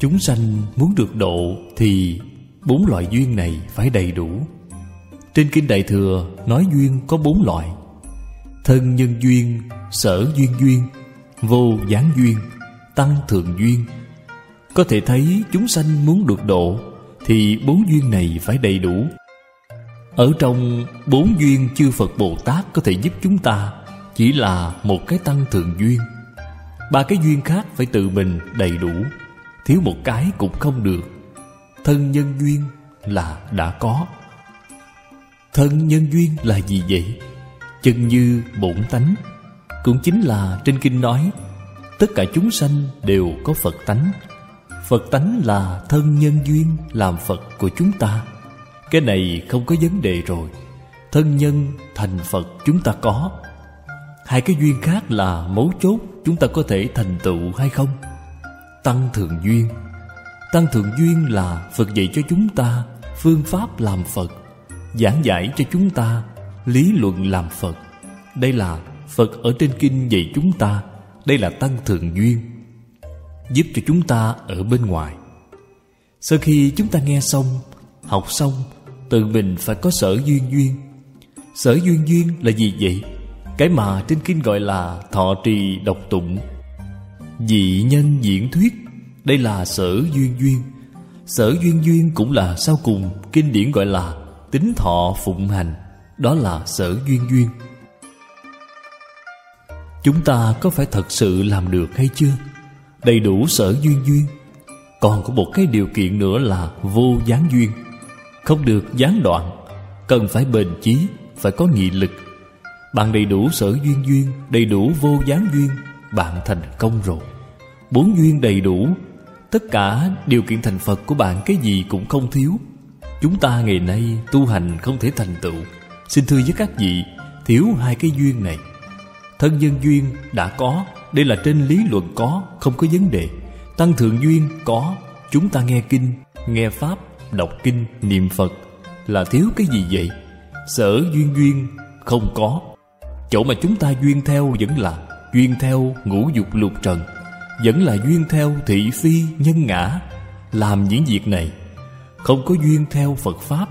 Chúng sanh muốn được độ Thì bốn loại duyên này phải đầy đủ. Trên Kinh Đại Thừa nói duyên có bốn loại Thân nhân duyên, sở duyên duyên Vô gián duyên, tăng thượng duyên. Có thể thấy chúng sanh muốn được độ Thì bốn duyên này phải đầy đủ. Ở trong bốn duyên chư Phật Bồ Tát có thể giúp chúng ta Chỉ là một cái tăng thượng duyên. Ba cái duyên khác phải tự mình đầy đủ. Thiếu một cái cũng không được. Thân nhân duyên là đã có. Thân nhân duyên là gì vậy? Chân như bổn tánh. Cũng chính là trên kinh nói, Tất cả chúng sanh đều có Phật tánh. Phật tánh là thân nhân duyên làm Phật của chúng ta. Cái này không có vấn đề rồi. Thân nhân thành Phật chúng ta có. Hai cái duyên khác là mấu chốt Chúng ta có thể thành tựu hay không? Tăng thượng duyên. Tăng thượng duyên là Phật dạy cho chúng ta Phương pháp làm Phật, Giảng giải cho chúng ta Lý luận làm Phật. Đây là Phật ở trên kinh dạy chúng ta, Đây là tăng thượng duyên, Giúp cho chúng ta ở bên ngoài. Sau khi chúng ta nghe xong, Học xong, Tự mình phải có sở duyên duyên. Sở duyên duyên là gì vậy? Cái mà trên kinh gọi là thọ trì độc tụng. Dị nhân diễn thuyết. Đây là sở duyên duyên. Sở duyên duyên cũng là sau cùng Kinh điển gọi là tính thọ phụng hành. Đó là sở duyên duyên. Chúng ta có phải thật sự làm được hay chưa? Đầy đủ sở duyên duyên. Còn có một cái điều kiện nữa là vô gián duyên. Không được gián đoạn, Cần phải bền chí, Phải có nghị lực. Bạn đầy đủ sở duyên duyên, Đầy đủ vô gián duyên. Bạn thành công rồi. Bốn duyên đầy đủ. Tất cả điều kiện thành Phật của bạn Cái gì cũng không thiếu. Chúng ta ngày nay tu hành không thể thành tựu. Xin thưa với các vị, Thiếu hai cái duyên này. Thân nhân duyên đã có, Đây là trên lý luận có, Không có vấn đề. Tăng thượng duyên có, Chúng ta nghe kinh, Nghe Pháp, Đọc kinh, Niệm Phật. Là thiếu cái gì vậy? Sở duyên duyên Không có. Chỗ mà chúng ta duyên theo vẫn là Duyên theo ngũ dục lục trần, Vẫn là duyên theo thị phi nhân ngã. Làm những việc này, Không có duyên theo Phật Pháp,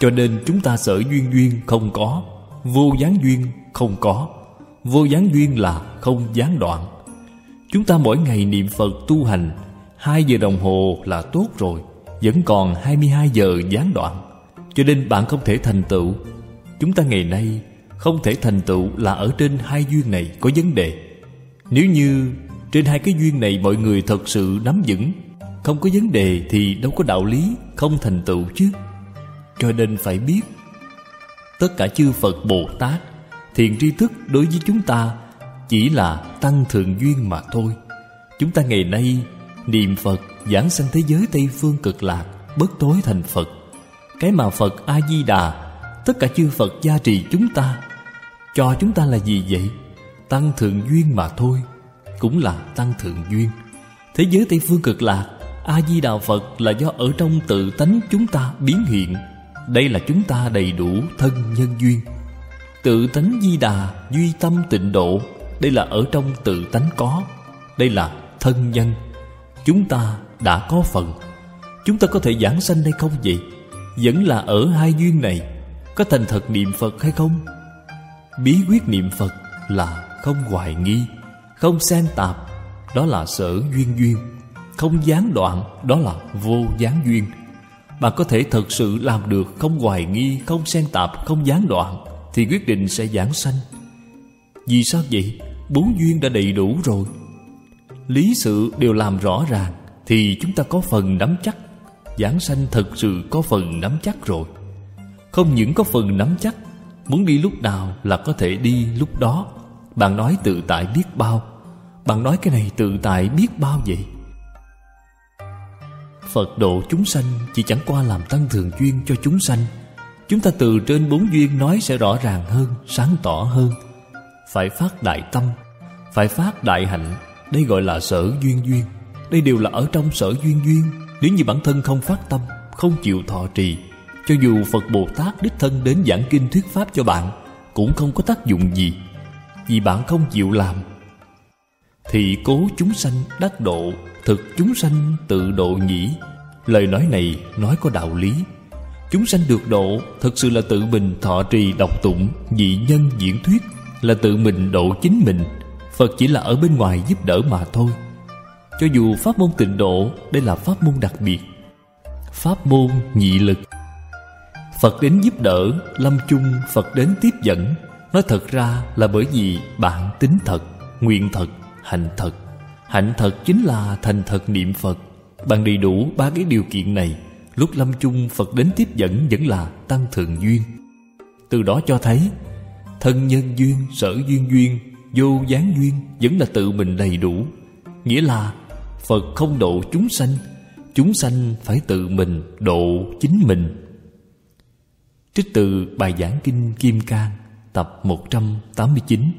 Cho nên chúng ta sở duyên duyên không có, Vô gián duyên không có. Vô gián duyên là không gián đoạn. Chúng ta mỗi ngày niệm Phật tu hành, hai giờ đồng hồ là tốt rồi, Vẫn còn 22 giờ gián đoạn. Cho nên bạn không thể thành tựu. Chúng ta ngày nay không thể thành tựu là ở trên hai duyên này có vấn đề. Nếu như trên hai cái duyên này mọi người thật sự nắm vững, Không có vấn đề thì đâu có đạo lý không thành tựu chứ. Cho nên phải biết, Tất cả chư Phật Bồ Tát Thiền tri thức đối với chúng ta Chỉ là tăng thượng duyên mà thôi. Chúng ta ngày nay Niệm Phật giảng sanh thế giới Tây Phương cực lạc, Bất tối thành Phật. Cái mà Phật A-di-đà Tất cả chư Phật gia trì chúng ta cho chúng ta là gì vậy? Tăng thượng duyên mà thôi, Cũng là tăng thượng duyên. Thế giới Tây Phương cực lạc A-di-đà Phật là do ở trong tự tánh chúng ta biến hiện. Đây là chúng ta đầy đủ thân nhân duyên. Tự tánh di đà Duy tâm tịnh độ, Đây là ở trong tự tánh có. Đây là thân nhân. Chúng ta đã có phần. Chúng ta có thể giảng sanh hay không vậy? Vẫn là ở hai duyên này, Có thành thật niệm Phật hay không? Bí quyết niệm Phật là không hoài nghi Không xen tạp Đó là sở duyên duyên. Không gián đoạn Đó là vô gián duyên. Bạn có thể thật sự làm được Không hoài nghi, không xen tạp, không gián đoạn thì quyết định sẽ giảng sanh. Vì sao vậy? Bốn duyên đã đầy đủ rồi. Lý sự đều làm rõ ràng Thì chúng ta có phần nắm chắc. Giảng sanh thật sự có phần nắm chắc rồi. Không những có phần nắm chắc Muốn đi lúc nào là có thể đi lúc đó. Bạn nói tự tại biết bao. Bạn nói cái này tự tại biết bao vậy? Phật độ chúng sanh Chỉ chẳng qua làm tăng thường duyên cho chúng sanh. Chúng ta từ trên bốn duyên nói sẽ rõ ràng hơn, sáng tỏ hơn. Phải phát đại tâm, phải phát đại hạnh. Đây gọi là sở duyên duyên. Đây đều là ở trong sở duyên duyên. Nếu như bản thân không phát tâm, không chịu thọ trì cho dù Phật Bồ Tát đích thân đến giảng kinh thuyết pháp cho bạn, Cũng không có tác dụng gì, Vì bạn không chịu làm. Thì cố chúng sanh đắc độ, Thực chúng sanh tự độ nhỉ Lời nói này nói có đạo lý. Chúng sanh được độ Thực sự là tự mình thọ trì đọc tụng Dị nhân diễn thuyết, Là tự mình độ chính mình. Phật chỉ là ở bên ngoài giúp đỡ mà thôi. Cho dù pháp môn tịnh độ, Đây là pháp môn đặc biệt. Pháp môn nhị lực. Phật đến giúp đỡ Lâm chung Phật đến tiếp dẫn. Nói thật ra là bởi vì bạn tính thật Nguyện thật, hạnh thật. Hạnh thật chính là thành thật niệm Phật. Bạn đầy đủ ba cái điều kiện này. Lúc lâm chung Phật đến tiếp dẫn Vẫn là tăng thượng duyên. Từ đó cho thấy Thân nhân duyên, sở duyên duyên Vô gián duyên vẫn là tự mình đầy đủ. Nghĩa là Phật không độ chúng sanh Chúng sanh phải tự mình độ chính mình. Trích từ bài giảng kinh Kim Cang Tập 189